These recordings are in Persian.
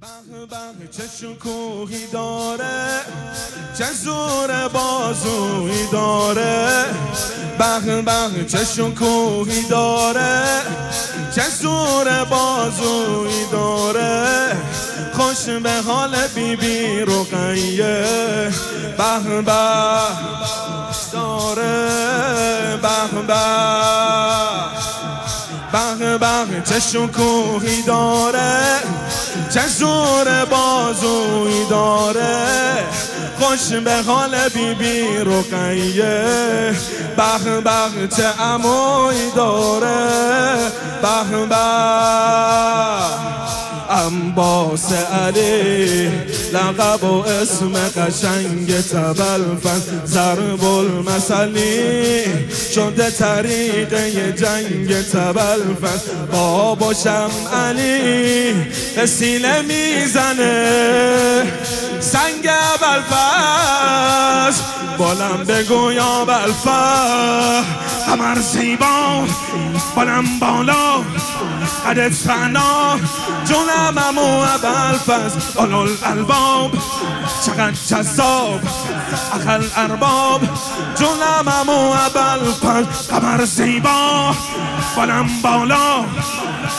به به چه شکوهی داره. چه زور بازویی داره. به به چه شکوهی داره. چه زور بازویی داره. خوش به حال بی بی رقیه. به به داره. به به به به چه شکوهی داره. چه زور بازوی داره؟ خوش به حال بی بی رقیه. بخ بخ چه اموی داره؟ بخ بخ. انباس علی. لقب و اسم قشنگ تبلفن ضرب المثلی شده طریقه جنگ تبلفن باباشم علی قسیله می‌زنه. سنگ بلفش بالم بگو یا بلفه قمر زیبا بالم بالا قدت فنا. جونم امو بلفز اولو الالباب. چقدر جذاب اخل ارباب. جونم امو بلفز قمر زیبا بالم بالا.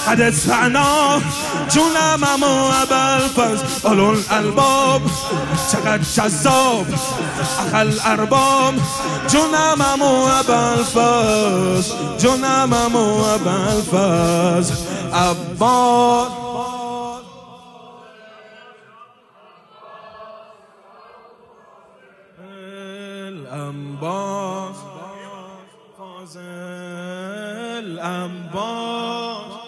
قدت فنا جونم امو بلفز اولو الالباب چقدر جذاب. اخل ارباب. جونم امو بلفز جونم امو بلفز عباد الانباز. فاضل انباز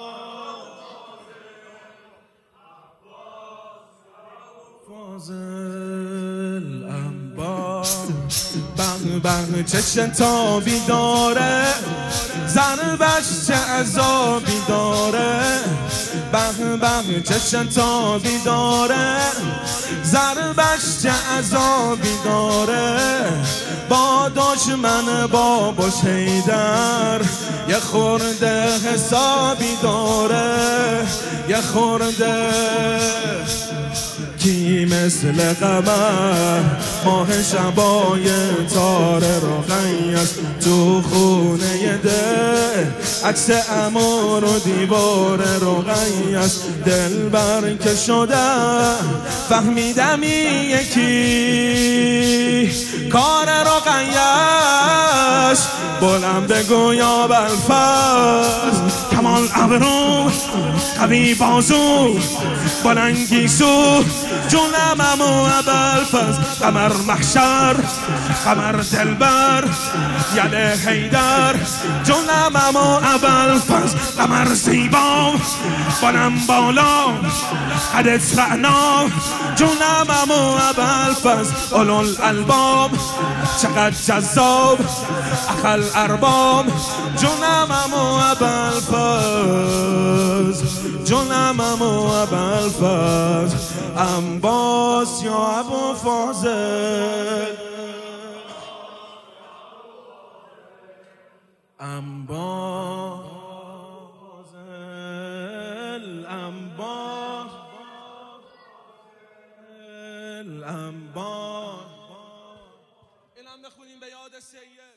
بغ بغ چه شتابی داره ضربش چه عذابی داره بغ بغ چه شتابی داره ضربش چه عذابی داره با دشمن بابا شیدر یه خورده حسابی داره. یه خورده کی مثل قمر. ماه شبای تاره رو است تو خونه ده. عکس امور و دیوار رو است. دل بر که شده. فهمیدم یکی کار رو بلند بگو یا کمال ابرو قوی بازو بلنگی سو جونم امو بلفز قمر محشر قمر دلبر یده حیدر. جونم امو بلفز قمر زیبا. بلم بالا قدت رعنا جونم امو بلفز اولو الالباب چقدر جذاب اخل ارباب. جونم امو بلفز جونم امو بلفز انباس یا ابو انباز الانباز الانباز الان بخونیم به یاد سید.